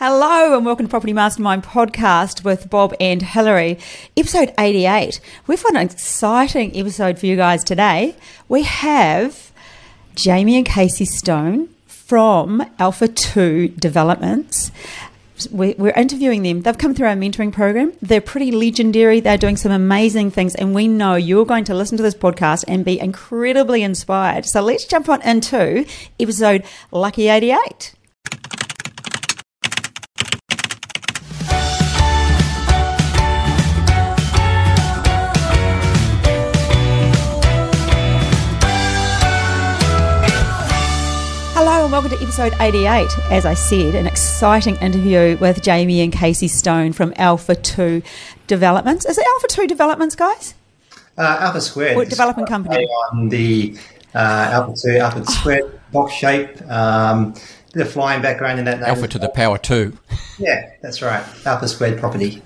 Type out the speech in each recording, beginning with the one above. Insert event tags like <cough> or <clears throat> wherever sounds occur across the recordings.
Hello and welcome to Property Mastermind podcast with Bob and Hillary, episode 88. We've got an exciting episode for you guys today. We have Jamie and Casey Stone from Alpha 2 Developments. We're interviewing them. They've come through our mentoring program. They're pretty legendary. They're doing some amazing things, and we know you're going to listen to this podcast and be incredibly inspired. So let's jump on into episode Lucky 88. Welcome to episode 88. As I said, an exciting interview with Jamie and Casey Stone from Alpha 2 Developments. Is it Alpha 2 Developments, guys? Uh, Alpha Squared. What development company? On the uh, Alpha 2, Alpha Squared box shape. Um, bit of flying background in that name. Alpha to the power 2. Yeah, that's right. Alpha Squared property.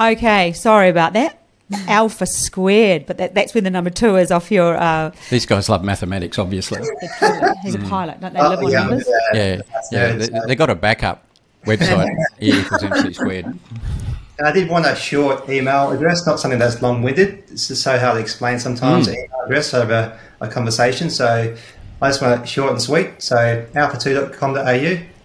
Okay, sorry about that. <laughs> alpha squared, but that, that's where the number two is off your. Uh, These guys love mathematics, obviously. <laughs> He's a pilot, don't they? Oh, live on yeah, numbers. Yeah, yeah. They, they got a backup website. <laughs> E equals MC squared. And I did want a short email address, not something that's long-winded. It's just so hard to explain sometimes. Mm. Email address over a conversation, so I just want it short and sweet. So alpha2.com.au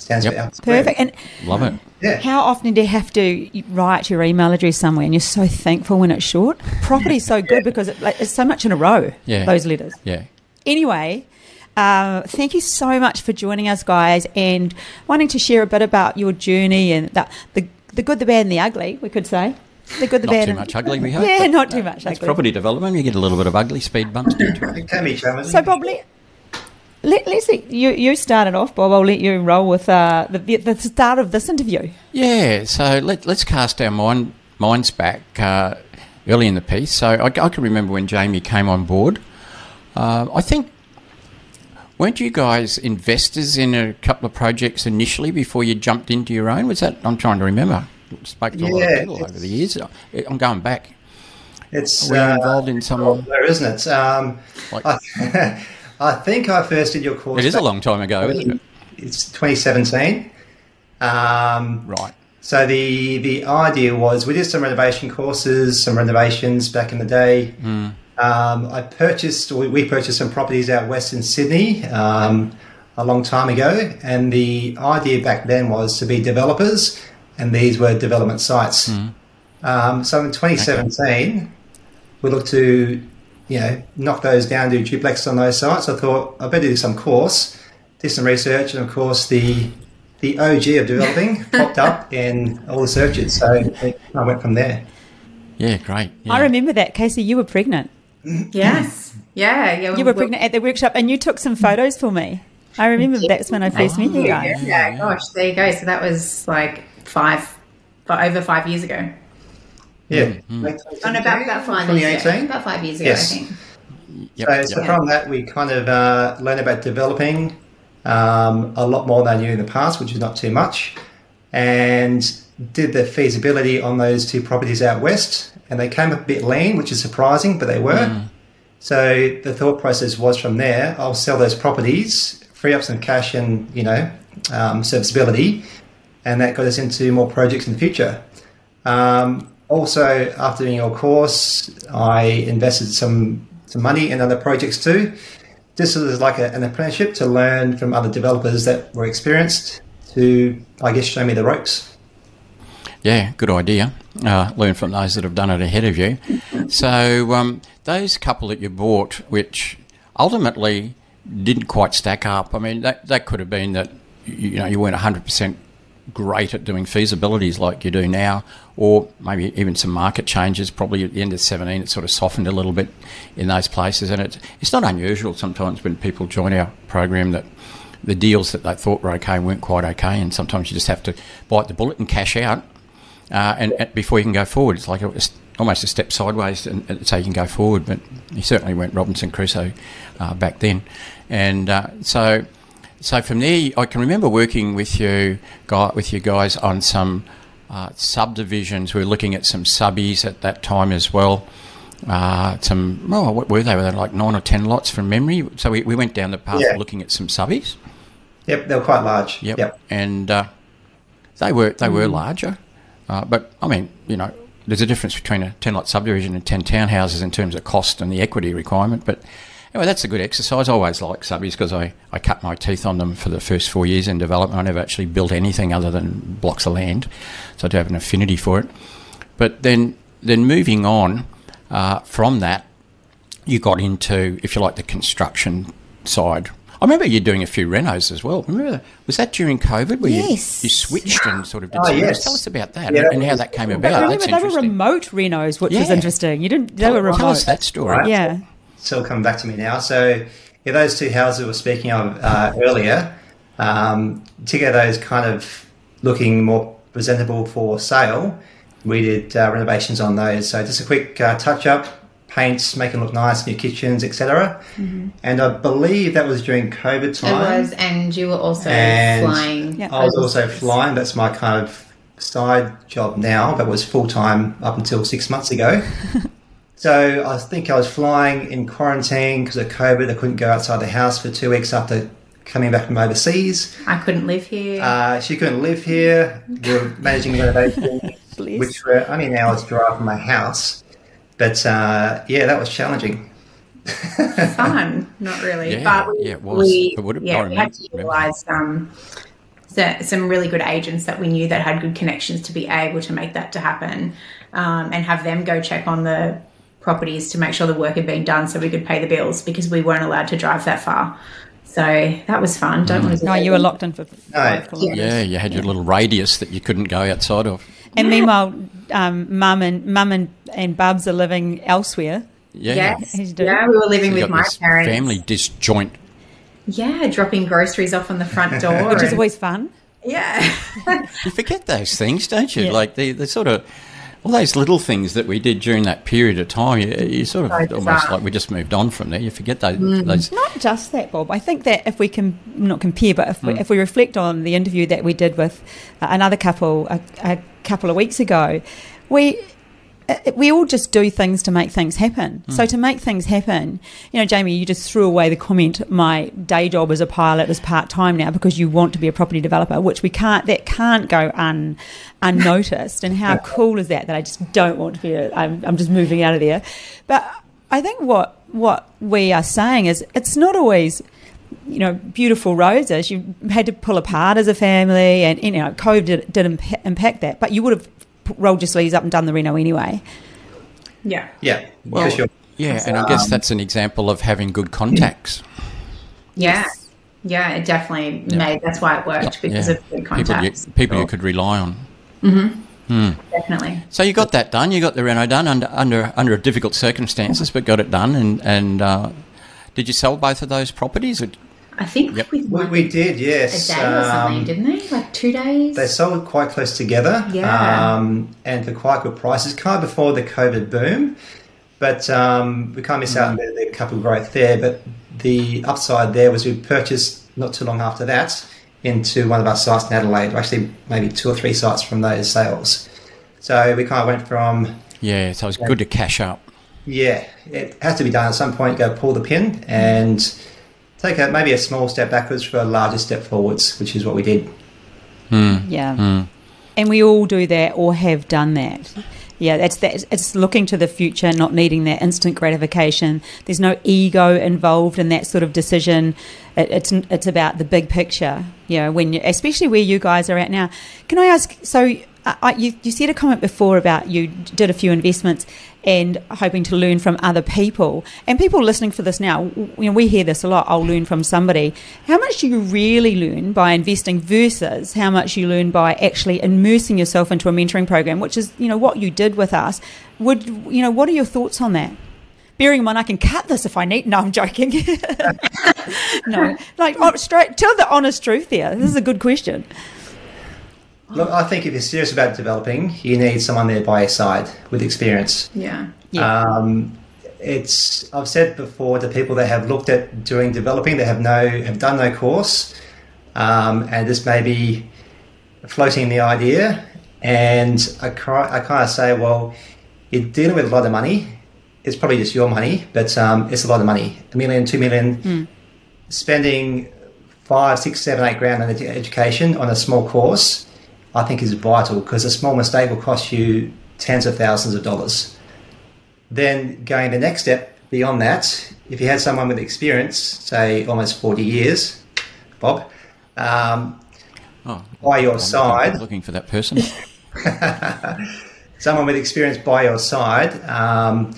stands yep. for Alpha. Perfect. And love it. Yeah. How often do you have to write your email address somewhere and you're so thankful when it's short? Property's so <laughs> good yeah. because it, like, it's so much in a row, yeah. those letters. Yeah. Anyway, uh, thank you so much for joining us, guys, and wanting to share a bit about your journey and the, the, the good, the bad, and the ugly, we could say. The good, the not bad. too much ugly, we <laughs> hope. Yeah, not too much It's property development. You get a little bit of ugly speed bumps. so probably let, us see. You, you started off, Bob. I'll let you roll with uh, the, the start of this interview. Yeah, so let, let's cast our mind, minds back uh, early in the piece. So I, I, can remember when Jamie came on board. Uh, I think, weren't you guys investors in a couple of projects initially before you jumped into your own? Was that, I'm trying to remember. Spoke to yeah, a lot of people over the years. I'm going back. It's Are we involved in some. There, isn't it? Um, like, I, <laughs> I think I first did your course. It is a long time ago, isn't it? It's 2017. Um, right. So the the idea was we did some renovation courses, some renovations back in the day. Mm. Um, I purchased, we, we, purchased some properties out west in Sydney um, a long time ago, and the idea back then was to be developers, and these were development sites. Mm. Um, so in 2017, okay. we looked to you know, knock those down, do duplex on those sites. I thought I better do some course, do some research, and of course the the OG of developing <laughs> popped up in all the searches. So I went from there. Yeah, great. Yeah. I remember that, Casey. You were pregnant. Mm-hmm. Yes. Yeah. yeah you were pregnant at the workshop, and you took some photos for me. I remember that's when I first met you guys. Yeah, gosh, there you go. So that was like five, over five years ago. Yeah. Mm-hmm. And about, about five 2018? years ago. About five years ago, yes. I think. Yep, so, yep. so from that, we kind of uh, learned about developing um, a lot more than I knew in the past, which is not too much, and did the feasibility on those two properties out west, and they came a bit lean, which is surprising, but they were. Mm. So the thought process was from there, I'll sell those properties, free up some cash and you know um, serviceability, and that got us into more projects in the future. Um, also, after doing your course, I invested some, some money in other projects too. This was like a, an apprenticeship to learn from other developers that were experienced to, I guess, show me the ropes. Yeah, good idea. Uh, learn from those that have done it ahead of you. So, um, those couple that you bought, which ultimately didn't quite stack up, I mean, that, that could have been that you know you weren't 100% great at doing feasibilities like you do now, or maybe even some market changes. Probably at the end of 17, it sort of softened a little bit in those places. And it's, it's not unusual sometimes when people join our program that the deals that they thought were okay weren't quite okay. And sometimes you just have to bite the bullet and cash out uh, and, and, before you can go forward. It's like a, almost a step sideways and, so you can go forward. But you certainly weren't Robinson Crusoe uh, back then. And uh, so so from there, I can remember working with you, guy, with you guys on some uh, subdivisions. We were looking at some subbies at that time as well. Uh, some, oh, what were they? Were they like nine or ten lots from memory? So we, we went down the path yeah. looking at some subbies. Yep, they were quite large. Yep. yep. And uh, they were they were larger, uh, but I mean, you know, there's a difference between a ten lot subdivision and ten townhouses in terms of cost and the equity requirement. But anyway, that's a good exercise. I always like subbies because I, I cut my teeth on them for the first four years in development. I never actually built anything other than blocks of land, so I do have an affinity for it. But then then moving on uh, from that, you got into, if you like, the construction side. I remember you doing a few renos as well. Remember, that? was that during COVID where Yes. you, you switched and sort of did Oh, some yes. Tell us about that Yeah, and how that came about. I Remember, That's they were remote renos, which was interesting. You didn't. They Tell, were remote. tell us that story. Right. Yeah. Still coming back to me now. So, yeah, those two houses we were speaking of uh, earlier, um, to get those kind of looking more presentable for sale, we did uh, renovations on those. So, just a quick uh, touch up, paints, make them look nice, new kitchens, etc. And I believe that was during COVID time. It was, and you were also And- flying. Yeah. I was also flying. That's my kind of side job now, but was full time up until six months ago. <laughs> so I think I was flying in quarantine because of COVID. I couldn't go outside the house for two weeks after coming back from overseas. I couldn't live here. Uh, she couldn't live here. We were <laughs> managing renovations, Bless. which were only an hour's drive from my house. But uh, yeah, that was challenging. <laughs> fun, not really. Yeah, but we, yeah, it was. We, It would've- yeah, I we had to utilise um, some really good agents that we knew that had good connections to be able to make that to happen, um, and have them go check on the properties to make sure the work had been done, so we could pay the bills because we weren't allowed to drive that far. So that was fun. Don't want to. No, you were locked in for five kilometres. Yeah, you had your little radius that you couldn't go outside of. And meanwhile, um, mum and mum and, and Bubs are living elsewhere. Yeah. Yes, He's doing- yeah, we were living So with got my this parents. family disjoint. Yeah, dropping groceries off on the front <laughs> door, Which is always fun. yeah. You forget those things, don't you? Yeah. Like the, the sort of all those little things that we did during that period of time. You, you sort of So almost like we just moved on from there. You forget those. Mm. those Not just that, Bob. I think that if we can not compare, but if we, Mm. if we reflect on the interview that we did with uh, another couple a, a couple of weeks ago, we we all just do things to make things happen. Mm. So to make things happen, you know, Jamie, you just threw away the comment. My day job as a pilot is part time now because you want to be a property developer, which we can't. That can't go un unnoticed. And how cool is that? That I just don't want to be. A, I'm, I'm just moving out of there. But I think what what we are saying is it's not always you know, beautiful roses. You had to pull apart as a family, and you know, COVID did, did imp- impact that. But you would have rolled your sleeves up and done the reno anyway. yeah. Yeah, well, for sure. yeah, and I guess that's an example of having good contacts. Yeah. Yeah, it definitely made. That's why it worked because Yeah. of good people you, contacts. people you could rely on. Mm-hmm. Mm. Definitely. So you got that done. You got the reno done under under under difficult circumstances, but got it done. And and uh, did you sell both of those properties? Or, I think Yep. with We, we did, yes. a yes. day or something, Um, didn't they? Like two days. They sold quite close together, Yeah. um, and for quite good prices, kind of before the COVID boom. But um, we can't miss out on the, the couple growth there. But the upside there was we purchased not too long after that into one of our sites in Adelaide, or actually maybe two or three sites from those sales. So we kind of went from yeah, so it was good to cash up. yeah, it has to be done at some point. Go pull the pin and take a maybe a small step backwards for a larger step forwards, which is what we did. Hmm. Yeah, hmm. and we all do that or have done that. Yeah, that's that. It's looking to the future, not needing that instant gratification. There's no ego involved in that sort of decision. It, it's it's about the big picture. You know, when you, especially where you guys are at now. Can I ask? So, I, you you said a comment before about you did a few investments and hoping to learn from other people. And people listening for this now, you know, we hear this a lot. I'll learn from somebody. How much do you really learn by investing versus how much you learn by actually immersing yourself into a mentoring program, which is you know what you did with us. Would you know? What are your thoughts on that? Bearing in mind, I can cut this if I need. No, I'm joking. <laughs> no, like <laughs> oh, straight. Tell the honest truth there. This is a good question. Look, I think if you're serious about developing, you need someone there by your side with experience. yeah. Yeah. Um, it's I've said before to people that have looked at doing developing, they have no have done no course, um, and just maybe floating the idea. And I, cry, I kind of say, well, you're dealing with a lot of money. It's probably just your money, but um, it's a lot of money. A million, two million, spending five, six, seven, eight grand on education on a small course I think is vital because a small mistake will cost you tens of thousands of dollars. Then going the next step beyond that, if you had someone with experience, say almost 40 years, Bob, um, Oh, by your I'm side, looking for that person. <laughs> someone with experience by your side um,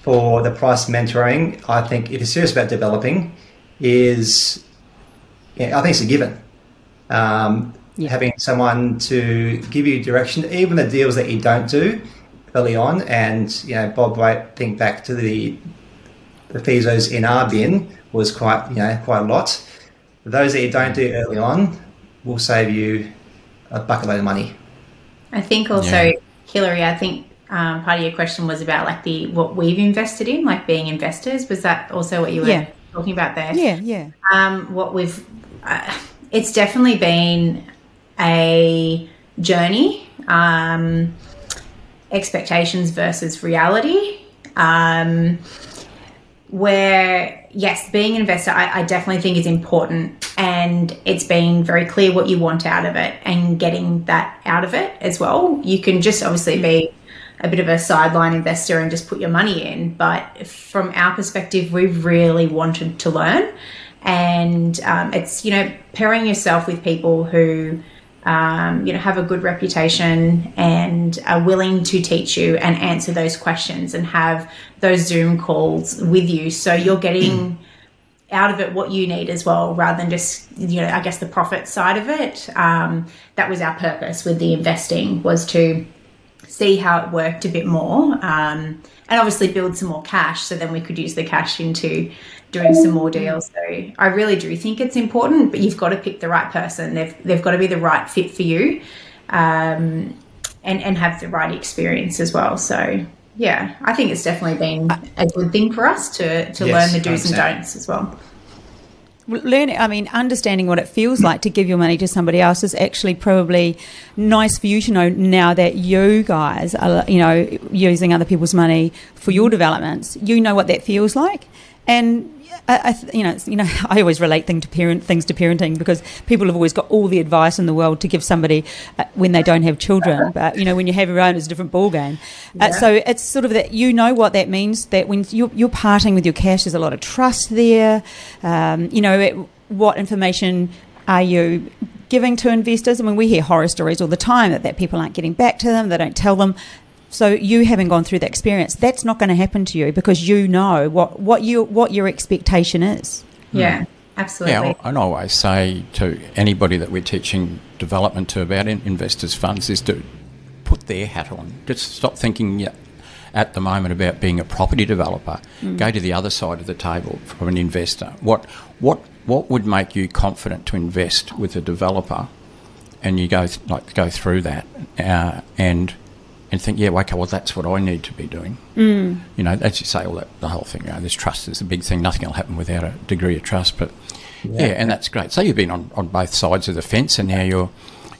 for the price mentoring, I think if you're serious about developing, is yeah, I think it's a given. Um, Yeah. Having someone to give you direction, even the deals that you don't do early on, and you know, Bob, I think back to the the FISOs in our bin was quite you know quite a lot. Those that you don't do early on will save you a bucket load of money. I think also, Yeah. Hillary, I think um, part of your question was about like the what we've invested in, like being investors. Was that also what you were Yeah. talking about there? Yeah, yeah. Um, what we've, uh, it's definitely been a journey. Um, expectations versus reality. Um, where yes, being an investor, I, I definitely think is important, and it's being very clear what you want out of it and getting that out of it as well. You can just obviously be a bit of a sideline investor and just put your money in, but from our perspective, we really wanted to learn, and um, it's you know pairing yourself with people who um, you know, have a good reputation and are willing to teach you and answer those questions and have those Zoom calls with you. So you're getting <clears throat> out of it what you need as well, rather than just, you know, I guess the profit side of it. Um, that was our purpose with the investing was to see how it worked a bit more um, and obviously build some more cash so then we could use the cash into doing some more deals. So i really do think it's important but you've got to pick the right person. They've, they've got to be the right fit for you um, and, and have the right experience as well. So yeah i think it's definitely been a good thing for us to, to Yes, learn the do's and 100%. don'ts as well learning i mean understanding what it feels like to give your money to somebody else is actually probably nice for you to know now that you guys are you know using other people's money for your developments. You know what that feels like and I, I, you know, you know, <laughs> I always relate thing to parent things to parenting because people have always got all the advice in the world to give somebody uh, when they don't have children. <laughs> But you know, when you have your own, it's a different ball game. Uh, Yeah. so it's sort of that you know what that means. That when you're, you're parting with your cash, there's a lot of trust there. Um, you know, it, what information are you giving to investors? I mean, we hear horror stories all the time that, that people aren't getting back to them. They don't tell them. So you haven't gone through that experience, that's not going to happen to you because you know what, what you what your expectation is. yeah absolutely Yeah, and I always say to anybody that we're teaching development to about in- investors' funds is to put their hat on. Just stop thinking at the moment about being a property developer. Go to the other side of the table from an investor. What what what would make you confident to invest with a developer? And you go th- like go through that uh, and and think, yeah, okay, well that's what I need to be doing. Mm. You know, as you say, all that the whole thing. You know, this trust is a big thing. Nothing will happen without a degree of trust. But yeah, and that's great. So you've been on, on both sides of the fence, and now you're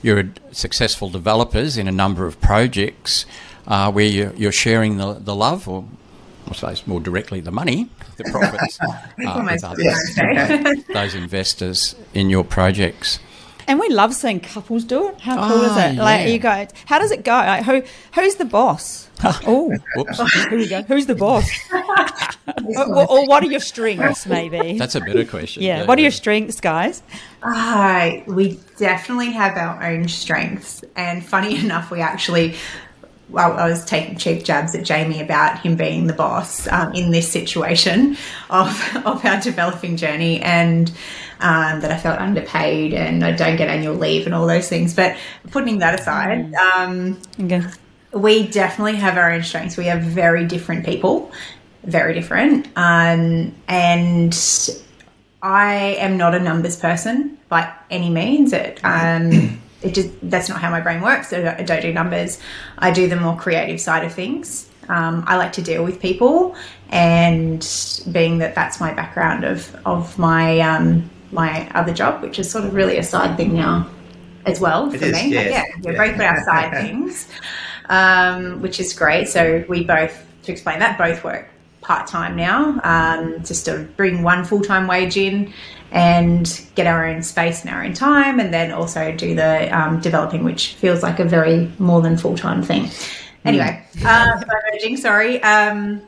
you're successful developers in a number of projects uh, where you're, you're sharing the, the love, or I suppose more directly the money, the profits, <laughs> uh, with others, yeah. <laughs> those investors in your projects. And we love seeing couples do it. How cool is Ah, it? Like yeah. you go, how does it go? Like, who who's the boss? <laughs> oh, Whoops, <laughs> here we go. Who's the boss? <laughs> or, or what are your strengths? Maybe. that's a better question. yeah. What are your strengths, guys? Ah, we definitely have our own strengths. And funny enough, we actually, well, I was taking cheap jabs at Jamie about him being the boss um, in this situation of, of our developing journey and um, that I felt underpaid and I don't get annual leave and all those things. But putting that aside, um, Okay. we definitely have our own strengths. We are very different people, very different. Um, and I am not a numbers person by any means. It, um, it just that's not how my brain works. So I don't do numbers. I do the more creative side of things. Um, I like to deal with people, and being that that's my background of of my um, my other job, which is sort of really a side thing now as well for is, me. yes. Yeah, we're both got our side <laughs> things, um, which is great. So we both, to explain that, both work part time now, um, just to bring one full time wage in and get our own space and our own time, and then also do the um, developing, which feels like a very more than full time thing. Anyway, mm. uh, diverging, sorry. Um,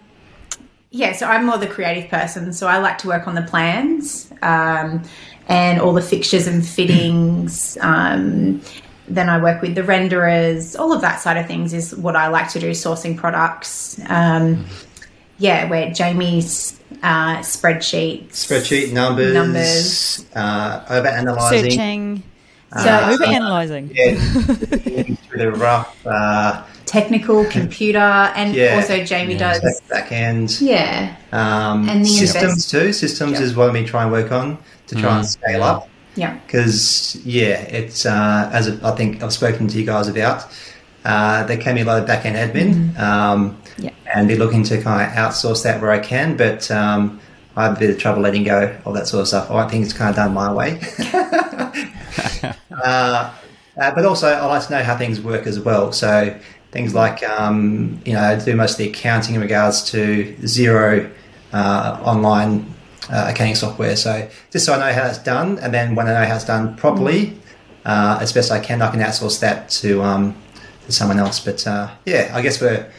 yeah, so I'm more the creative person, so I like to work on the plans um, and all the fixtures and fittings. Um, then I work with the renderers. All of that side of things is what I like to do, sourcing products. Um, yeah, where Jamie's uh, spreadsheet, spreadsheet numbers, numbers, uh, over analyzing, searching, uh, so over analyzing, yeah, through <laughs> the rough. Uh, technical <laughs> computer and yeah, also Jamie yeah. does back end. Yeah. Um, and the systems invest- too. Systems yep. is what we try and work on to try mm. and scale up. Yeah. Because yeah it's uh, as I think I've spoken to you guys about uh, there can be a lot of back end admin. Mm. um, yeah. and be looking to kind of outsource that where I can but um, I have a bit of trouble letting go of that sort of stuff. I think it's kind of done my way. <laughs> <laughs> Uh, uh, but also I like to know how things work as well. So things like um, you know do most of the accounting in regards to Xero uh, online uh, accounting software. So just so I know how that's done, and then when I know how it's done properly, uh, as best I can, I can outsource that to um, to someone else. But uh, yeah, I guess we're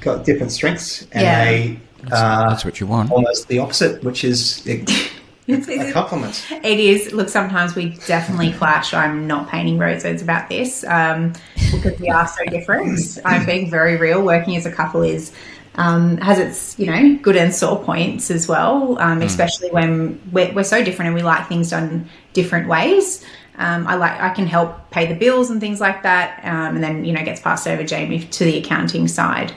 got different strengths, and yeah. they that's, that's, what you want. Almost the opposite, which is. It, it's, a compliment. It is. Look, sometimes we definitely <laughs> clash. I'm not painting roses about this um, because we are so different. <laughs> I'm being very real. Working as a couple is um, has its you know good and sore points as well, um, mm. especially when we're, we're, so different and we like things done different ways. Um, I like I can help pay the bills and things like that, um, and then you know gets passed over Jamie to the accounting side.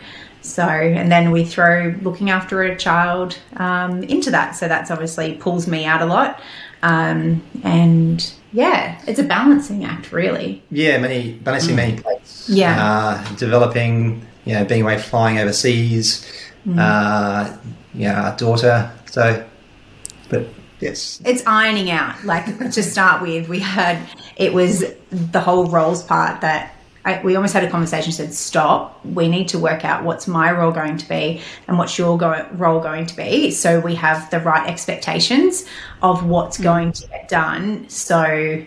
So, and then we throw looking after a child um, into that. So that's obviously pulls me out a lot. Um, and yeah, it's a balancing act, really. Yeah, many balancing mm. many plates. Yeah, uh, developing, you know, being away flying overseas. Mm. Uh, yeah, our daughter. So, but yes, it's ironing out. Like to start with, we had it was the whole roles part that I, we almost had a conversation said stop. We need to work out what's my role going to be and what's your go- role going to be. So we have the right expectations of what's mm. going to get done. So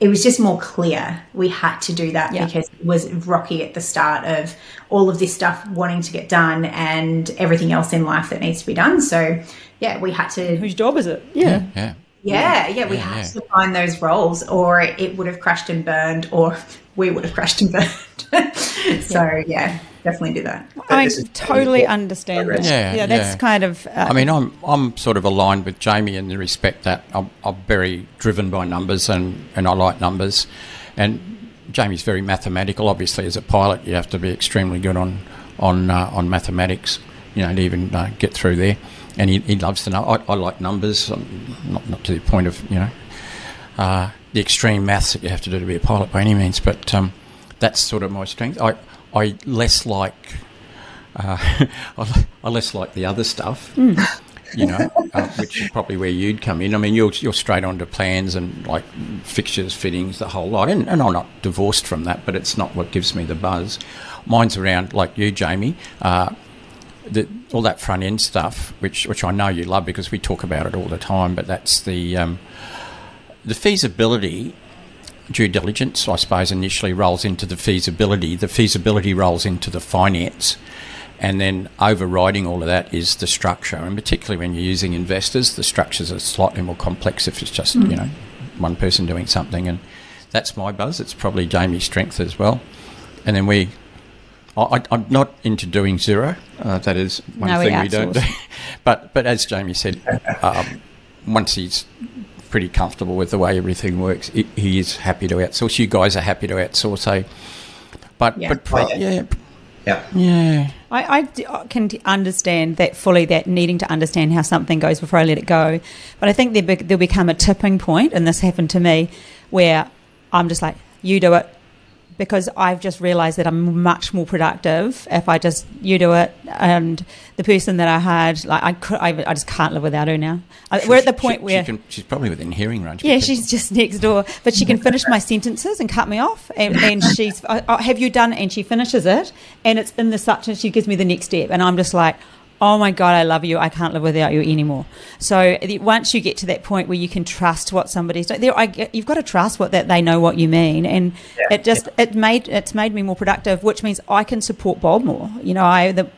it was just more clear we had to do that yeah. because it was rocky at the start of all of this stuff wanting to get done and everything else in life that needs to be done. So yeah we had to whose job is it? Yeah. Yeah. Yeah, yeah, we yeah, had yeah. to find those roles, or it would have crashed and burned, or we would have crashed and burned. <laughs> so yeah, definitely do that. I mean, totally understand that. Yeah, yeah, that's yeah. kind of. Uh, I mean, I'm I'm sort of aligned with Jamie in the respect that I'm, I'm very driven by numbers and and I like numbers, and Jamie's very mathematical. Obviously, as a pilot, you have to be extremely good on on uh, on mathematics, you know, to even uh, get through there and he, he loves to know. I, I like numbers, um, not not to the point of you know uh, the extreme maths that you have to do to be a pilot by any means, but um, that's sort of my strength. I I less like uh, <laughs> I, less like the other stuff. Mm. You know, uh, which is probably where you'd come in. I mean, you're you're straight onto plans and like fixtures, fittings, the whole lot. And, and I'm not divorced from that, but it's not what gives me the buzz. Mine's around like you, Jamie. Uh, the, all that front end stuff, which which I know you love because we talk about it all the time. But that's the um, the feasibility due diligence, I suppose, initially rolls into the feasibility. The feasibility rolls into the finance, and then overriding all of that is the structure. And particularly when you're using investors, the structures are slightly more complex if it's just mm. you know one person doing something. And that's my buzz. It's probably Jamie's strength as well. And then we I, am not into doing Xero. Uh, that is one no, thing we, we don't do. <laughs> but but as Jamie said, um, once he's pretty comfortable with the way everything works, he, he, is happy to outsource. You guys are happy to outsource. So, but yeah. but pro- oh, yeah. Yeah. Yeah. I, I, can understand that fully, that needing to understand how something goes before I let it go. But I think there be, there'll become a tipping point, and this happened to me, where I'm just like, you do it, because I've just realised that I'm much more productive if I just you do it. And the person that I had, like I could, I, I just can't live without her now. We're at the point she, where she can, she's probably within hearing range. yeah, she's just next door, but she can finish my sentences and cut me off. And, and she's, I, have you done? And she finishes it, and it's in the such, and she gives me the next step, and I'm just like, oh my god, I love you. I can't live without you anymore. So once you get to that point where you can trust what somebody's doing, there, I, you've got to trust what that they know what you mean, and Yeah, it just it made it's made me more productive, which means I can support Bob more. You know, I the,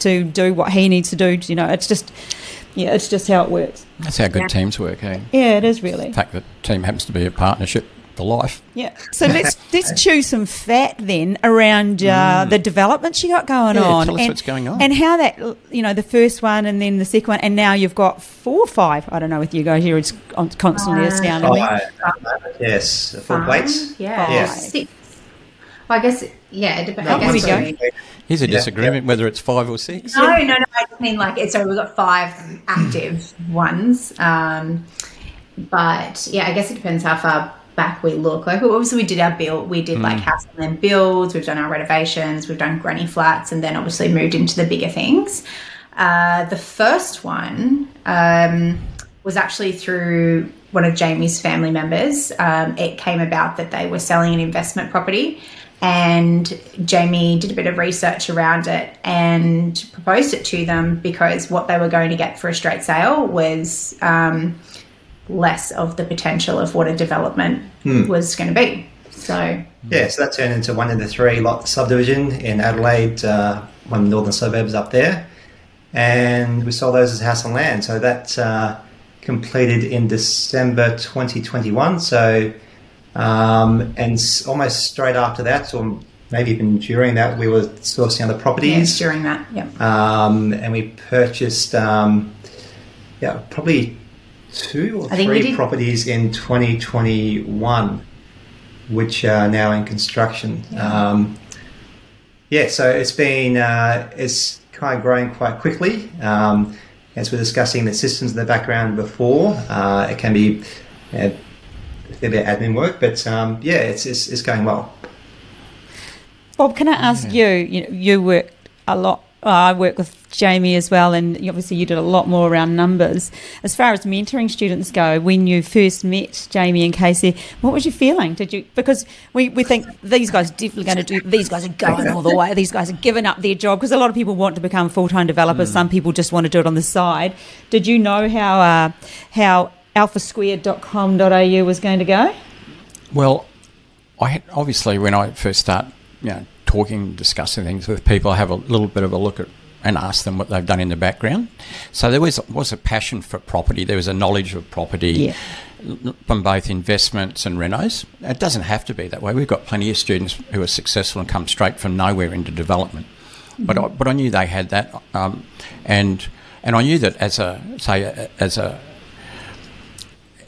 to do what he needs to do. You know, it's just yeah, it's just how it works. That's how good Yeah. teams work, eh? Yeah, it is really. The fact that team happens to be a partnership for life. Yeah. So let's <laughs> let's chew some fat then around uh, the developments you got going Mm. Yeah, on. tell us and, what's going on. And how that you know the first one and then the second one and now you've got four or five. I don't know with you guys here. It's constantly Uh, astounding. Five at the yes, four Five? plates. Yeah. Yeah. Six. Well, I guess, yeah, it depends. Oh, I here we guess go. Here's a Yeah, disagreement whether it's five or six. No, no, no. I just mean like it's so we've got five active ones. Um, but yeah, I guess it depends how far back we look. Like obviously we did our build, we did like house and then builds. We've done our renovations. We've done granny flats, and then obviously moved into the bigger things. Uh, the first one um, was actually through one of Jamie's family members. Um, it came about that they were selling an investment property, and Jamie did a bit of research around it and proposed it to them because what they were going to get for a straight sale was um, less of the potential of what a development was going to be. So Yeah, so that turned into one of the three lot subdivision in Adelaide, uh, one of the northern suburbs up there, and we sold those as house and land. So that uh, completed in December 2021. So um, and almost straight after that, or maybe even during that, we were sourcing other properties, during that, yeah. um, and we purchased um, yeah probably two or I three properties in 2021 which are now in construction. Yeah, um, yeah so it's been uh, it's kind of growing quite quickly. Um, as we're discussing the systems in the background before, uh, it can be uh, a fair bit of admin work, but um, yeah, it's, it's it's going well. Bob, can I ask you? You know, you work a lot. Uh, I work with Jamie as well, and obviously you did a lot more around numbers. As far as mentoring students go, when you first met Jamie and Casey, what was your feeling? Did you because we, we think these guys are definitely going to do. These guys are going all the way. These guys are giving up their job because a lot of people want to become full time developers. Some people just want to do it on the side. Did you know how uh, how alphasquared.com.au was going to go? Well, I had, obviously when I first start, you know, talking, discussing things with people, I have a little bit of a look at and ask them what they've done in the background. So there was was a passion for property. There was a knowledge of property Yeah. from both investments and renos. It doesn't have to be that way. We've got plenty of students who are successful and come straight from nowhere into development. But I, but I knew they had that, um, and and I knew that as a say as a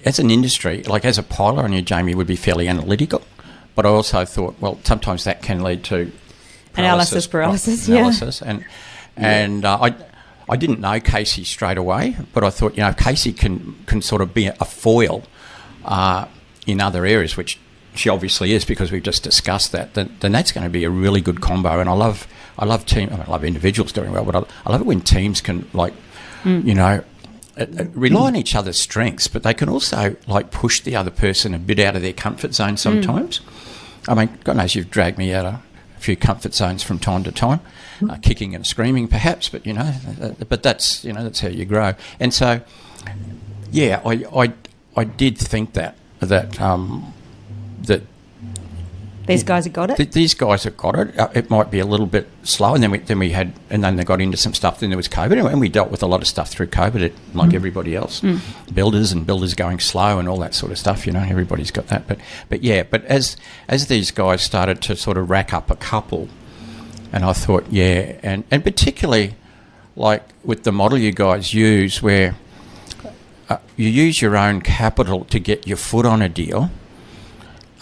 as an industry, like as a pilot, I knew Jamie would be fairly analytical, but I also thought, well, sometimes that can lead to Analysis paralysis, yeah. analysis, and and uh, I I didn't know Casey straight away, but I thought, you know, Casey can can sort of be a foil uh, in other areas, which she obviously is because we've just discussed that, then, then that's going to be a really good combo. And I love I love team, I, mean, I love individuals doing well, but I, I love it when teams can like, you know, uh, uh, rely on each other's strengths, but they can also like push the other person a bit out of their comfort zone sometimes. I mean, God knows you've dragged me out of a few comfort zones from time to time, uh, kicking and screaming perhaps, but you know, uh, but that's you know that's how you grow. And so, yeah, I I, I did think that that um, that These guys have got it. Th- these guys have got it. Uh, it might be a little bit slow, and then we then we had, and then they got into some stuff. Then there was COVID, and we dealt with a lot of stuff through COVID, it, like everybody else. Builders and builders going slow, and all that sort of stuff. You know, everybody's got that. But but yeah, but as as these guys started to sort of rack up a couple, and I thought, yeah, and and particularly like with the model you guys use, where uh, you use your own capital to get your foot on a deal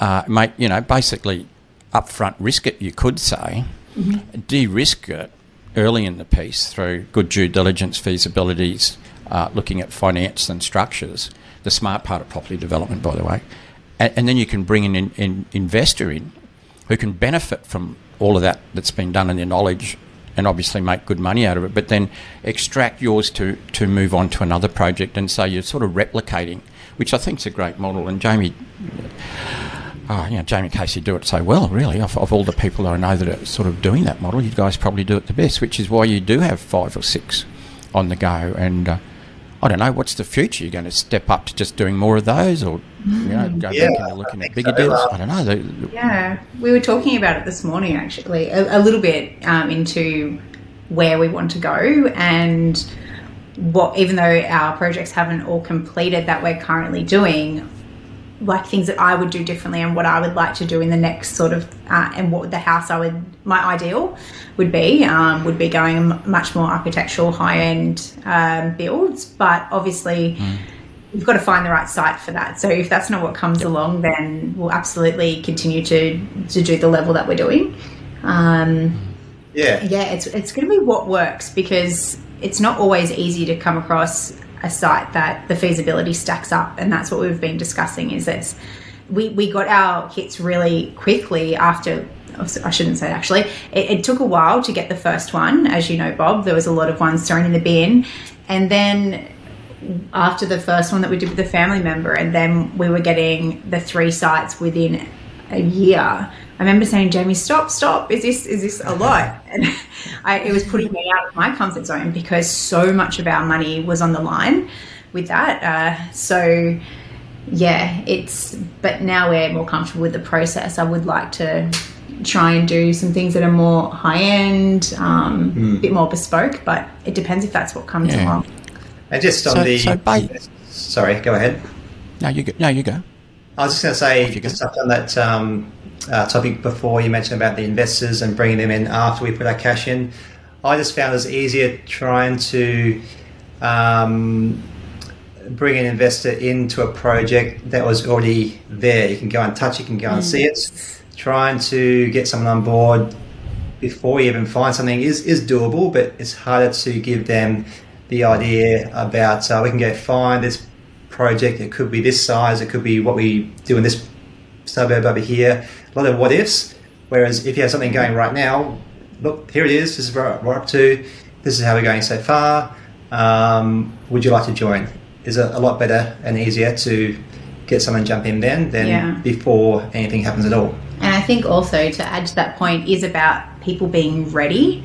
uh, make you know basically upfront risk it. You could say de-risk it early in the piece through good due diligence, feasibilities, uh, looking at finance and structures. The smart part of property development, by the way, and, and then you can bring an in, in investor in who can benefit from all of that that's been done and their knowledge and obviously make good money out of it, but then extract yours to, to move on to another project. And so you're sort of replicating, which I think is a great model. And Jamie, oh, you know, Jamie Casey do it so well, really. Of, of all the people that I know that are sort of doing that model, you guys probably do it the best, which is why you do have five or six on the go. And uh, I don't know, what's the future? You're going to step up to just doing more of those or, you know, go Yeah, back into looking at bigger so. deals? I don't know. The- Yeah, we were talking about it this morning actually, a, a little bit um, into where we want to go and what, even though our projects haven't all completed that we're currently doing, like things that I would do differently and what I would like to do in the next sort of, uh, and what the house I would, my ideal would be, um, would be going much more architectural, high end um, builds. But obviously, you've got to find the right site for that. So if that's not what comes along, then we'll absolutely continue to to do the level that we're doing. Um, Yeah. yeah, it's it's going to be what works because it's not always easy to come across a site that the feasibility stacks up, and that's what we've been discussing. Is that we we got our hits really quickly after. I shouldn't say actually. It, it took a while to get the first one, as you know, Bob. There was a lot of ones thrown in the bin, and then after the first one that we did with a family member, and then we were getting the three sites within a year. I remember saying, "Jamie, stop, stop! Is this is this a lot?" <laughs> And I, it was putting me out of my comfort zone because so much of our money was on the line with that. Uh, so yeah, it's. But now we're more comfortable with the process. I would like to try and do some things that are more high end, um, a bit more bespoke. But it depends if that's what comes Yeah. along. And just on So- the. so ba- sorry, go ahead. no, you go. No, you go. I was just going to say, you go. just touch on that um, uh, topic before you mentioned about the investors and bringing them in after we put our cash in. I just found it was easier trying to um, bring an investor into a project that was already there. You can go and touch you can go and see it. Trying to get someone on board before you even find something is, is doable, but it's harder to give them the idea about uh, we can go find this project. It could be this size. It could be what we do in this suburb over here. A lot of what ifs. Whereas if you have something going right now, look, here it is. This is where we're up to. This is how we're going so far. Um, would you like to join? Is it a lot better and easier to get someone jump in then than Yeah. before anything happens at all? And I think also to add to that point is about people being ready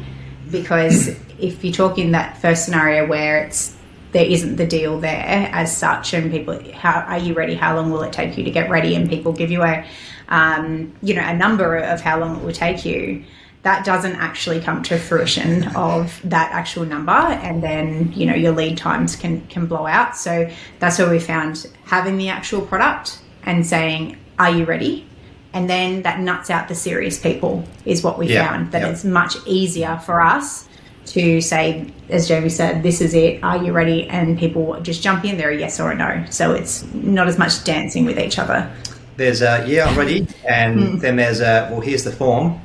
because if you talk in that first scenario where it's there isn't the deal there as such and people how are you ready? How long will it take you to get ready? And people give you a um, you know a number of how long it will take you. That doesn't actually come to fruition of that actual number and then you know your lead times can can blow out. So that's where we found having the actual product and saying are you ready? And then that nuts out the serious people is what we Yeah, found that yeah. it's much easier for us to say as jamie said this is it are you ready and people just jump in there a yes or a no so it's not as much dancing with each other There's a yeah, I'm ready, and hmm. then there's a well, here's the form.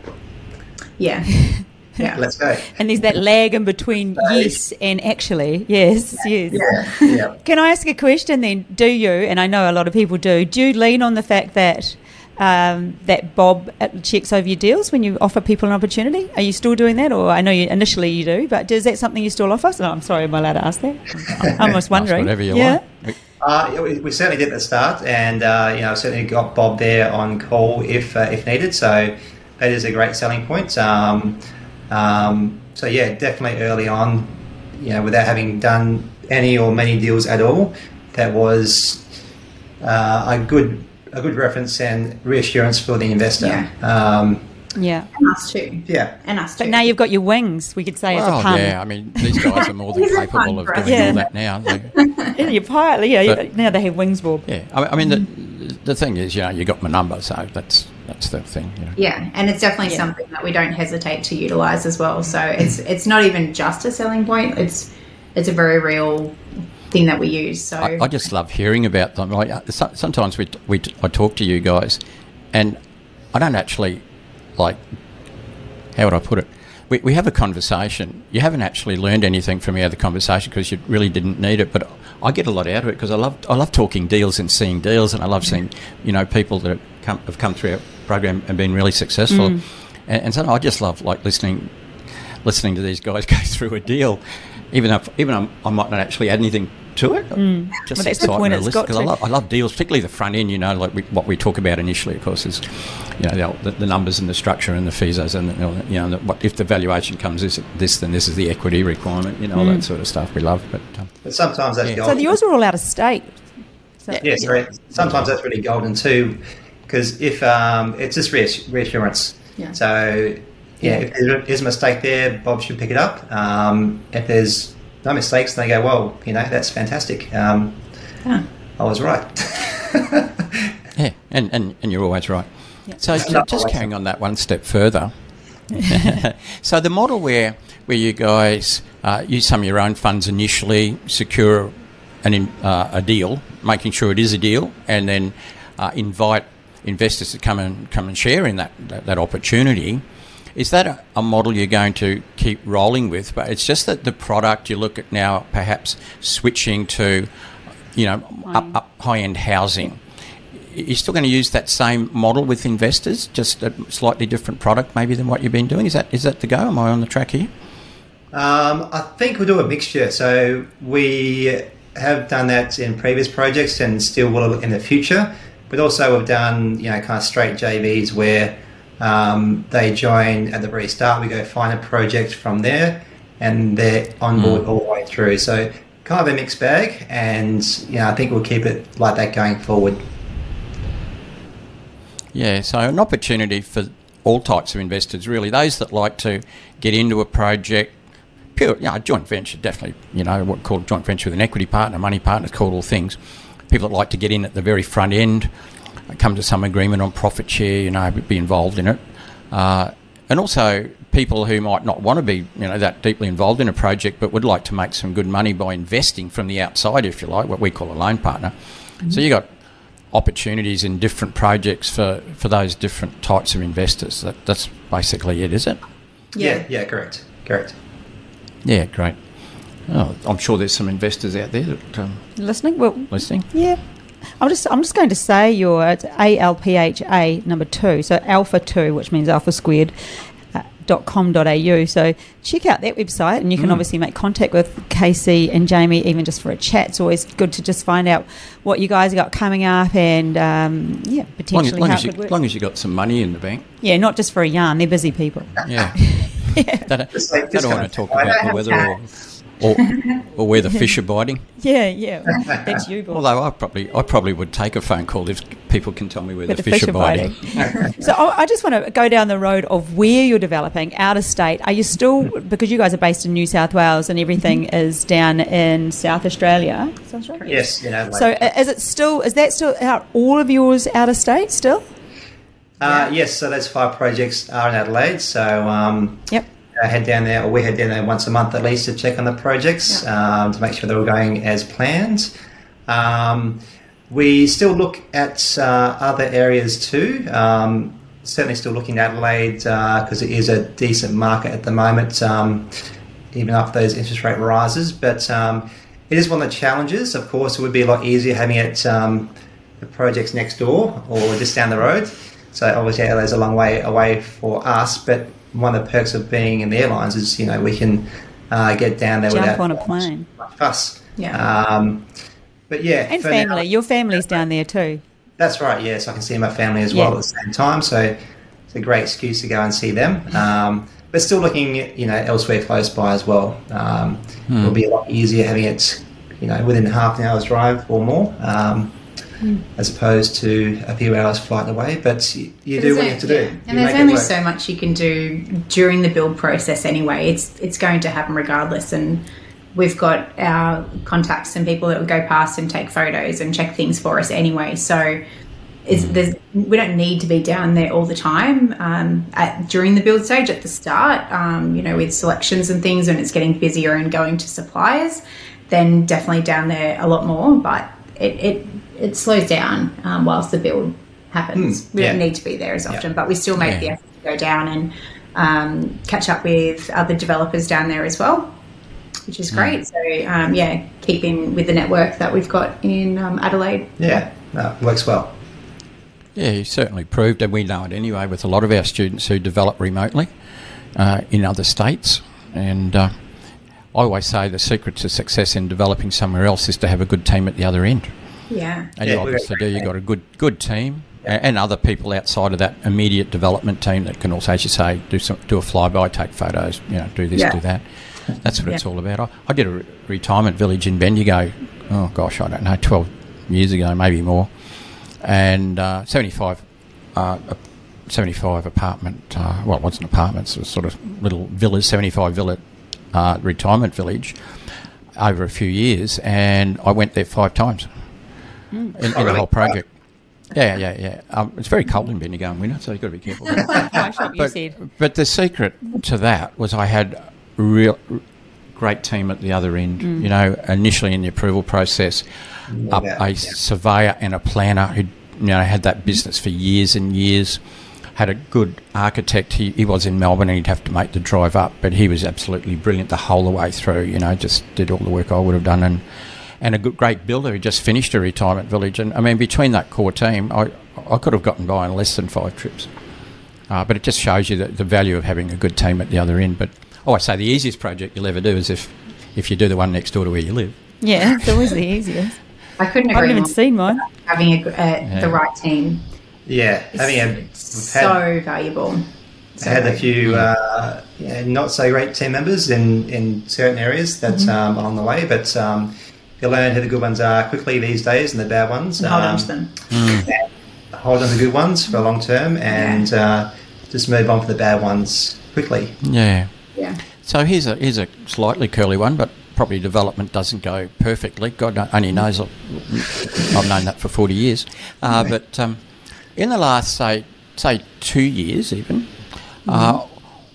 yeah <laughs> yeah Let's go. And there's that lag in between yes and actually. Yes, yes. <laughs> Yeah. Can I ask a question then? Do you, and I know a lot of people do, do you lean on the fact that um, that Bob uh, checks over your deals when you offer people an opportunity? Are you still doing that? Or I know you, initially you do, but is that something you still offer? No, I'm sorry, am I allowed to ask that? <laughs> I'm just wondering. Whatever you yeah. want. Uh, we, we certainly did at the start, and uh, you know, certainly got Bob there on call if uh, if needed. So that is a great selling point. Um, um, so yeah, definitely early on, you know, without having done any or many deals at all, that was uh, a good a good reference and reassurance for the investor. Yeah. Um, Yeah. and us too yeah. and us too But now you've got your wings, we could say as a pun. yeah, I mean, these guys are more than <laughs> capable of doing Yeah. all that now. They, <laughs> Yeah, you're pilot, yeah, But- now they have wings, Bob. yeah, I, I mean, the, the thing is, you know, you got my number, so that's that's the thing. You know. Yeah, and it's definitely Yeah. something that we don't hesitate to utilize as well. So it's it's not even just a selling point; it's it's a very real thing that we use. So I, I just love hearing about them. Like uh, sometimes we we I talk to you guys, and I don't actually like. How would I put it? We, we have a conversation. You haven't actually learned anything from the other conversation because you really didn't need it. But I get a lot out of it because I love I love talking deals and seeing deals, and I love seeing you know people that have come, have come through our program and been really successful. Mm. And, and so I just love like listening listening to these guys <laughs> go through a deal, even if even i might not actually add anything to it. Mm. Just well, that's the point it's got to. I love, I love, deals, particularly the front end. You know, like we, what we talk about initially, of course, is you know the, the numbers and the structure and the fees and you know what if the valuation comes this this then this is the equity requirement. You know, all that mm. sort of stuff we love. But, um, but sometimes that's yeah. so the yours are all out of state. So, yeah, sorry. Sometimes that's really golden too, because if um, it's just reassurance. Yeah. So yeah, if there is a mistake there, Bob should pick it up. Um, if there's no mistakes, they go, well, you know, that's fantastic. Um, I was right. <laughs> yeah, and, and, and you're always right. Yeah. So just, just carrying on that one step further. <laughs> so the model where where you guys uh, use some of your own funds initially, secure an uh, a deal, making sure it is a deal, and then uh, invite investors to come and come and share in that, that, that opportunity. Is that a, a, model you're going to keep rolling with? But it's just that the product you look at now, perhaps switching to, you know, up, up high end housing. You're still going to use that same model with investors, just a slightly different product, maybe than what you've been doing. Is that is that the go? Am I on the track here? Um, I think we'll do a mixture. So we have done that in previous projects and still will in the future. But also we've done you know kind of straight JVs where um, they join at the very start. We go find a project from there, and they're on board mm. all the way through. So kind of a mixed bag, and you know, I think we'll keep it like that going forward. Yeah, so an opportunity for all types of investors, really. Those that like to get into a project, pure, you know, joint venture, definitely, you know, what called joint venture with an equity partner, money partner, called all things. People that like to get in at the very front end, come to some agreement on profit share, you know, be involved in it. Uh, and also people who might not want to be, you know, that deeply involved in a project, but would like to make some good money by investing from the outside, if you like, what we call a loan partner. Mm-hmm. So you've got opportunities in different projects for, for those different types of investors. That, that's basically it, is it? Yeah, yeah, yeah correct, correct. Yeah, great. Oh, I'm sure there's some investors out there that um, listening. Well, listening. Yeah, I'm just I'm just going to say your it's ALPHA number two, so alpha two, which means alpha squared. Uh, .com.au so check out that website and you can mm. obviously make contact with Casey and Jamie even just for a chat. It's always good to just find out what you guys got coming up and um, yeah potentially long, long as, you, long as you got some money in the bank. Yeah not just for a yarn. They're busy people. Yeah, <laughs> yeah. That, I don't want to talk about the weather or or, <laughs> or where the fish are biting. Yeah, yeah, that's you. Boy. Although I probably, I probably would take a phone call if people can tell me where, where the, the, fish, fish are biting. biting. <laughs> so I just want to go down the road of where you're developing out of state. Are you still because you guys are based in New South Wales and everything mm-hmm. is down in South Australia? South Australia? Yes, you know. So is it still? Is that still out? All of yours out of state still? Uh, yes, so those five projects are in Adelaide. So um, yep. I head down there, or we head down there once a month at least to check on the projects yeah. um, to make sure they're all going as planned. Um, we still look at uh, other areas too. Um, certainly, still looking at Adelaide because uh, it is a decent market at the moment, um, even after those interest rate rises. But um, it is one of the challenges. Of course, it would be a lot easier having it um, the projects next door or just down the road. So obviously, Adelaide's a long way away for us, but one of the perks of being in the airlines is you know we can uh, get down there Jump without on a plane. fuss. Yeah. Um, but yeah, and family. Now, Your family's down there too. That's right. Yes, I can see my family as well at the same time. So it's a great excuse to go and see them. Um, but still looking, you know, elsewhere close by as well. Um, hmm. It'll be a lot easier having it, you know, within half an hour's drive or more. Um, mm. as opposed to a few hours flight away. But you, you do what you have to yeah. do. And you there's only so much you can do during the build process anyway. It's it's going to happen regardless. And we've got our contacts and people that will go past and take photos and check things for us anyway. So we don't need to be down there all the time um, at, during the build stage at the start, um, you know, with selections and things, and it's getting busier and going to suppliers, then definitely down there a lot more. But it, it it slows down um, whilst the build happens. Mm, we don't need to be there as often, yeah. but we still make yeah. the effort to go down and um, catch up with other developers down there as well, which is hmm. great. Mm. So um, yeah, keeping with the network that we've got in um, Adelaide. Yeah, no, works well. Yeah, you certainly proved, and we know it anyway, with a lot of our students who develop remotely uh, in other states. And uh, I always say the secret to success in developing somewhere else is to have a good team at the other end. Yeah. And Yeah, you obviously do. You've got a good good team a- and other people outside of that immediate development team that can also, as you say, do some do a flyby, take photos, you know, do this, Yeah. do that. That's what it's all about. I, I did a re- retirement village in Bendigo. Oh gosh, I don't know, twelve years ago, maybe more, and uh, seventy-five. Uh, 75 apartment, uh, well, it wasn't apartments, it was sort of little villas, 75 villa uh, retirement village over a few years, and I went there five times in, in the really? whole project. Yeah, yeah, yeah. Um, it's very cold in Bendigo in winter, so you've got to be careful. <laughs> Wine shop, you but, said. but the secret to that was I had a real great team at the other end. You know, initially in the approval process, up Yeah, a yeah. surveyor and a planner who you know had that business for years and years. Had a good architect. He, he was in Melbourne and he'd have to make the drive up, but he was absolutely brilliant the whole the way through. You know, just did all the work I would have done, and and a good, great builder who just finished a retirement village. And I mean, between that core team, I I could have gotten by in less than five trips. Uh, but it just shows you the, the value of having a good team at the other end. But oh, I say the easiest project you'll ever do is if if you do the one next door to where you live. Yeah, <laughs> it's always the easiest. I couldn't agree. I haven't even more. seen mine. Having a, uh, the right team Yeah, is having a, we've so had, valuable. So had a valuable. few uh, yeah, not so great team members in, in certain areas that Mm-hmm. um, along the way, but um, you learn who the good ones are quickly these days and the bad ones. And hold on Um, to them. hold on to the good ones for long term and uh, just move on for the bad ones quickly. Yeah. Yeah. So here's a here's a slightly curly one, but property development doesn't go perfectly. God only knows. I've, I've known that for forty years. Uh, but um, in the last say say two years, even, uh,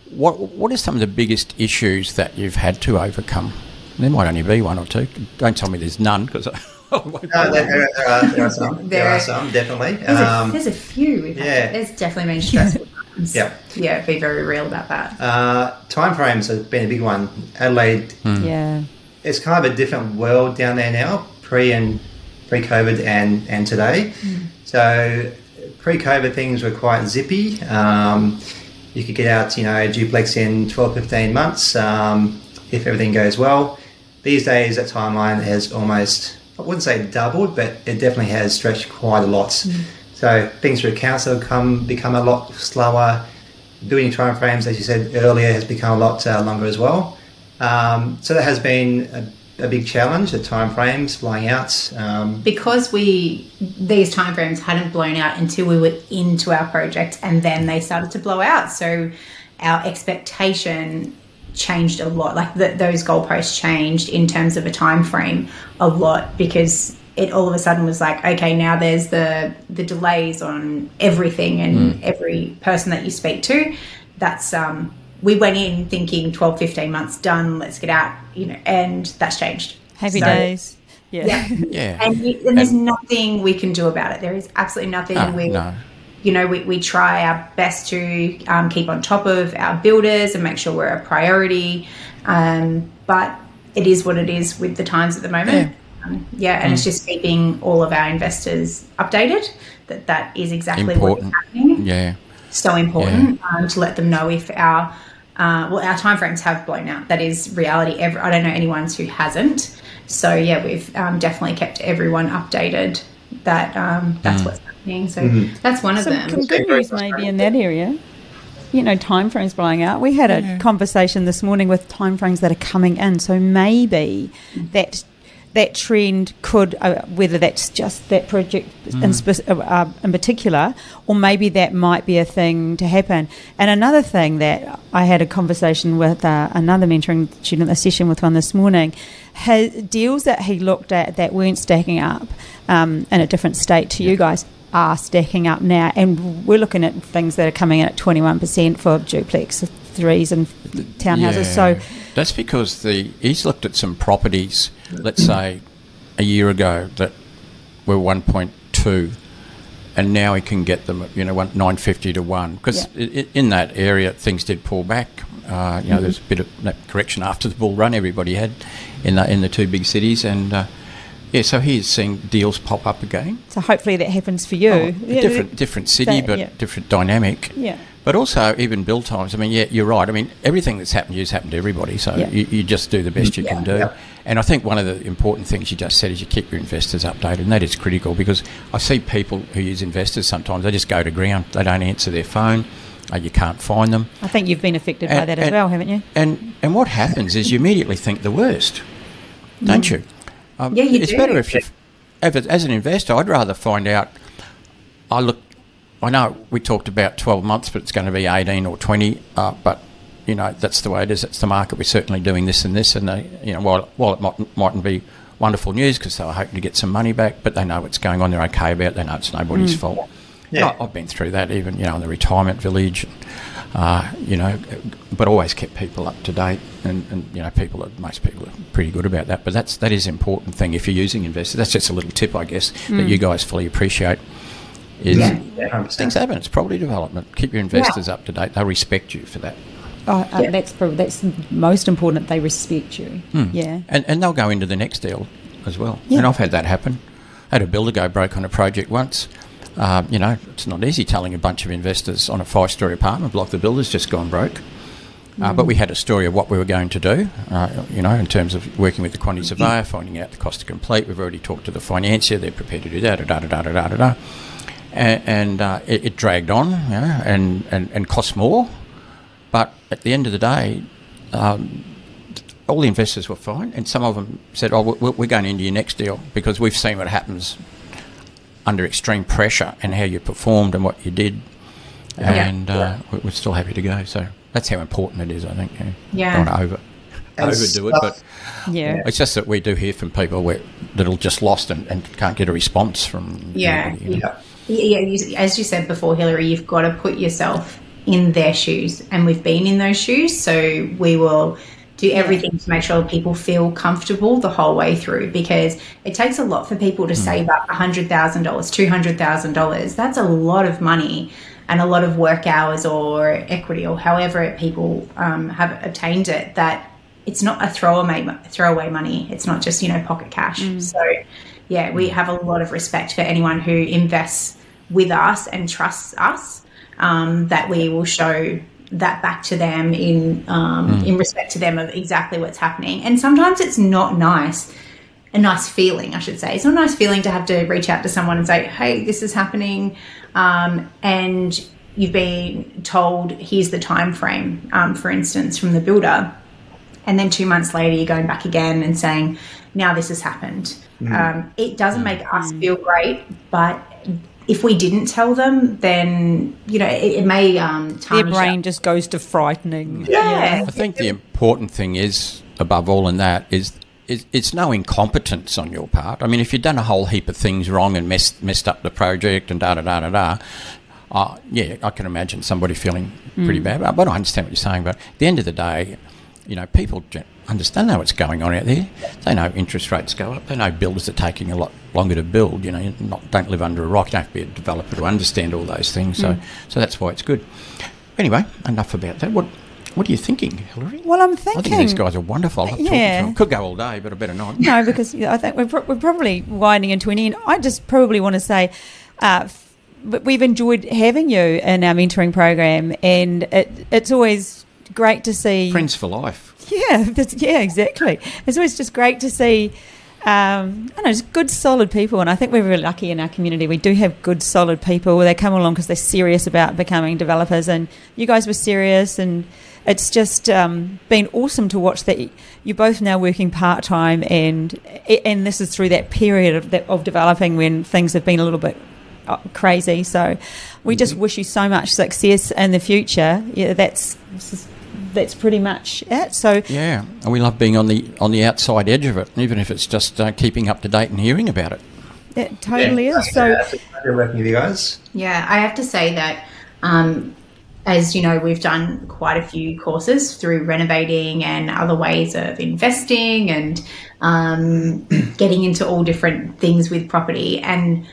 what what are some of the biggest issues that you've had to overcome? There might only be one or two. Don't tell me there's none because. <laughs> Uh, there, there, there are, there are some. <laughs> There, There- are some, definitely. There's, Um, a, there's a few. We've yeah. had. There's definitely been stressful <laughs> times. Yeah. Yeah, be very real about that. uh, timeframes have been a big one. Adelaide Yeah. it's kind of a different world down there now, pre and pre COVID and and today. So pre COVID things were quite zippy. Um, you could get out, you know, duplex in 12, 15 months um, if everything goes well. These days, that timeline has almost, I wouldn't say doubled, but it definitely has stretched quite a lot. So things through council come become a lot slower. Building timeframes, as you said earlier, has become a lot uh, longer as well. Um, so that has been a, a big challenge. The timeframes flying out. Um, because we these timeframes hadn't blown out until we were into our project and then they started to blow out so our expectation changed a lot like the, those goalposts changed in terms of a time frame a lot because it all of a sudden was like okay now there's the the delays on everything and every person that you speak to that's um we went in thinking 12 15 months done let's get out you know and that's changed Happy So- days. Yeah. yeah Yeah. and, you, and there's nothing we can do about it. There is absolutely nothing. No, we, no. You know, we, we try our best to um, keep on top of our builders and make sure we're a priority. Um, but it is what it is with the times at the moment. Yeah, um, yeah and it's just keeping all of our investors updated. That that is exactly Important. what's happening Yeah. so important um, to let them know if our uh, well our timeframes have blown out. That is reality. Every, I don't know anyone who hasn't. So yeah, we've um, definitely kept everyone updated. That um, that's what's happening. So that's one of Some, them. some good news maybe in that area. You know, timeframes blowing out. We had a conversation this morning with timeframes that are coming in. So maybe that that trend could, uh, whether that's just that project in, spec- uh, uh, in particular, or maybe that might be a thing to happen. And another thing that I had a conversation with uh, another mentoring student, a session with one this morning, has, deals that he looked at that weren't stacking up um, in a different state to you guys are stacking up now, and we're looking at things that are coming in at 21% for duplex threes and townhouses. So that's because the he's looked at some properties, let's say, a year ago that were one point two, and now he can get them at you know one nine fifty to one. Because in that area things did pull back. Uh, you know, there's a bit of that correction after the bull run everybody had in the in the two big cities, and uh, yeah, so he's seeing deals pop up again. So hopefully that happens for you. Oh, different different city, That- but yeah. different dynamic. Yeah. But also even build times. I mean, yeah, you're right. I mean, everything that's happened to you has happened to everybody. So Yeah. you, you just do the best you can do. Yeah. And I think one of the important things you just said is you keep your investors updated, and that is critical because I see people who use investors sometimes they just go to ground. They don't answer their phone. Uh, you can't find them. I think you've been affected by And- that as and- well, haven't you? And and what happens is you immediately think the worst, don't you? Um, Yeah, you it's do. better if you, if it, as an investor, I'd rather find out. I look, I know we talked about twelve months, but it's going to be eighteen or twenty. Uh, but you know that's the way it is. It's the market. We're certainly doing this and this, and they, you know, while while it might, mightn't be wonderful news because they were hoping to get some money back, but they know what's going on. They're okay about. it. They know it's nobody's fault. Yeah. I- I've been through that, even you know, in the retirement village, uh, you know, but always kept people up to date, and, and you know, people, are, most people are pretty good about that. But that's that is an important thing if you're using investors. That's just a little tip, I guess, that you guys fully appreciate. Is Yeah. Yeah, things happen. It's property development. Keep your investors up to date. They'll respect you for that, Oh, uh, Yeah. that's probably that's most important. They respect you. Yeah. and and they'll go into the next deal as well. Yeah. And I've had that happen. I had a builder go broke on a project once. Um, you know, it's not easy telling a bunch of investors on a five-story apartment block the builder's just gone broke. Uh, but we had a story of what we were going to do, uh, you know, in terms of working with the quantity surveyor, finding out the cost to complete. We've already talked to the financier; they're prepared to do that. Da da da da da da da. And, and uh, it, it dragged on, you know, and, and and cost more. But at the end of the day, um, all the investors were fine, and some of them said, "Oh, we- we're going into your next deal because we've seen what happens under extreme pressure and how you performed and what you did, and uh, we- we're still happy to go." So that's how important it is. I think. Yeah. Yeah. Don't want to over And overdo it, but Yeah. it's just that we do hear from people where, that are just lost and, and can't get a response from. Yeah. anybody, you know. Yeah. Yeah, as you said before, Hillary, you've got to put yourself in their shoes, and we've been in those shoes, so we will do everything to make sure people feel comfortable the whole way through because it takes a lot for people to save up $100,000, $200,000. That's a lot of money and a lot of work hours or equity or however people um, have obtained it that it's not a throwaway throwaway money. It's not just you know pocket cash. So yeah, we have a lot of respect for anyone who invests with us and trusts us. Um, that we will show that back to them in um, in respect to them of exactly what's happening. And sometimes it's not nice. A nice feeling, I should say. It's not a nice feeling to have to reach out to someone and say, "Hey, this is happening," um, and you've been told, "Here's the time frame." Um, for instance, from the builder, and then two months later you're going back again and saying now this has happened um, it doesn't make us feel great but if we didn't tell them then you know it, it may um, Their tarnish brain just goes to frightening. yeah, I think the important thing is, above all in that, is, is it's no incompetence on your part. I mean, if you've done a whole heap of things wrong and messed, messed up the project and da da da da da, uh, yeah, I can imagine somebody feeling pretty bad. But, but I understand what you're saying. But at the end of the day, you know, people gen- understand know what's going on out there. They know interest rates go up. They know builders are taking a lot longer to build. You know, not, don't live under a rock. You don't have to be a developer to understand all those things. So, so that's why it's good. Anyway, enough about that. What What are you thinking, Hillary? Well, I'm thinking. I think these guys are wonderful. I love talking to Yeah. Could go all day, but I better not. no, because I think we're, pro- we're probably winding into an end. I just probably want to say, uh, but we've enjoyed having you in our mentoring program, and it, it's always great to see. Friends for life. <laughs> Yeah, that's, yeah, exactly. It's always just great to see. Um, I don't know, just good, solid people, and I think we're really lucky in our community. We do have good, solid people. They come along because they're serious about becoming developers, and you guys were serious, and it's just um, been awesome to watch that you're both now working part time, and and this is through that period of, that, of developing when things have been a little bit uh, crazy. So we just wish you so much success in the future. Yeah, that's that's pretty much it. So Yeah, and we love being on the on the outside edge of it, even if it's just uh, keeping up to date and hearing about it. it totally Yeah, is. So it's been working with you guys. Yeah, I have to say that, um, as you know, we've done quite a few courses through renovating and other ways of investing and um, <clears throat> getting into all different things with property. And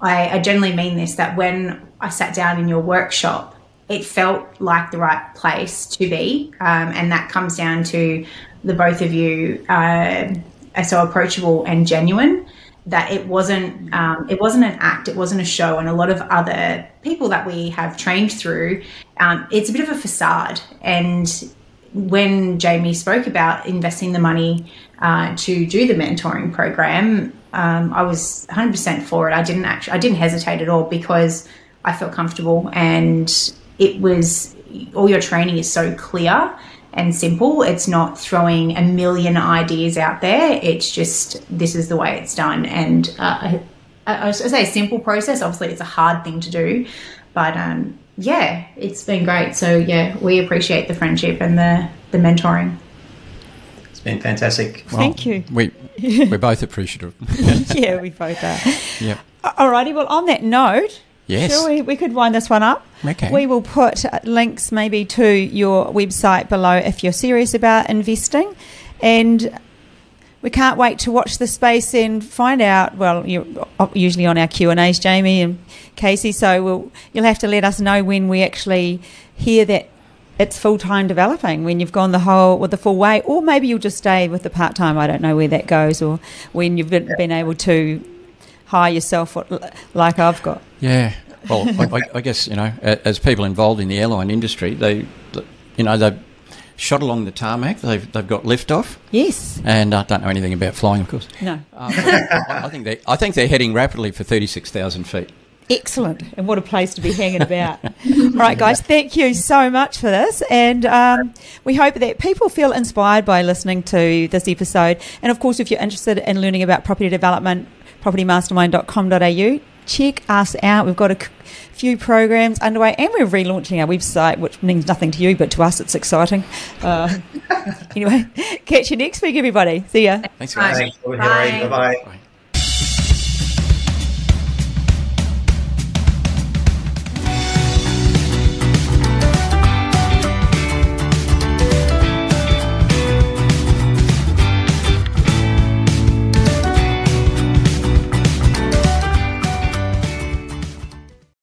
I, I generally mean this that when I sat down in your workshop it felt like the right place to be, um, and that comes down to the both of you uh, are so approachable and genuine that it wasn't um, it wasn't an act, it wasn't a show, and a lot of other people that we have trained through, um, it's a bit of a facade. And when Jamie spoke about investing the money uh, to do the mentoring program, um, I was 100% for it. I didn't actually, I didn't hesitate at all because I felt comfortable and it was all your training is so clear and simple. It's not throwing a million ideas out there. It's just this is the way it's done. And uh, I, I, say a simple process. Obviously, it's a hard thing to do, but um, yeah, it's been great. So yeah, we appreciate the friendship and the the mentoring. It's been fantastic. Well, Thank you. We we're both appreciative. <laughs> yeah, we both are. <laughs> Yeah. Alrighty. Well, on that note. Yes. we, we could wind this one up. Okay. We will put uh, links maybe to your website below if you're serious about investing. And we can't wait to watch the space and find out. Well, you're uh, usually on our Q and A's, Jamie and Casey. So we'll, you'll have to let us know when we actually hear that it's full time developing. When you've gone the whole with the full way, or maybe you'll just stay with the part time. I don't know where that goes, or when you've been, been able to hire yourself like I've got. Yeah. Well, I, I, guess you know, as people involved in the airline industry, they, you know, they've shot along the tarmac. They've they've got liftoff. Yes. And I don't know anything about flying, of course. No. Um, I think they I think they're heading rapidly for thirty six thousand feet. Excellent. And what a place to be hanging about. All <laughs> right, guys, thank you so much for this. And um, we hope that people feel inspired by listening to this episode. And of course, if you're interested in learning about property development, propertymastermind.com.au, check us out. We've got a few programs underway, and we're relaunching our website, which means nothing to you, but to us, it's exciting. Uh, <laughs> anyway, <laughs> catch you next week, everybody. See ya. Thanks, guys. Thanks. Bye. Bye. Bye.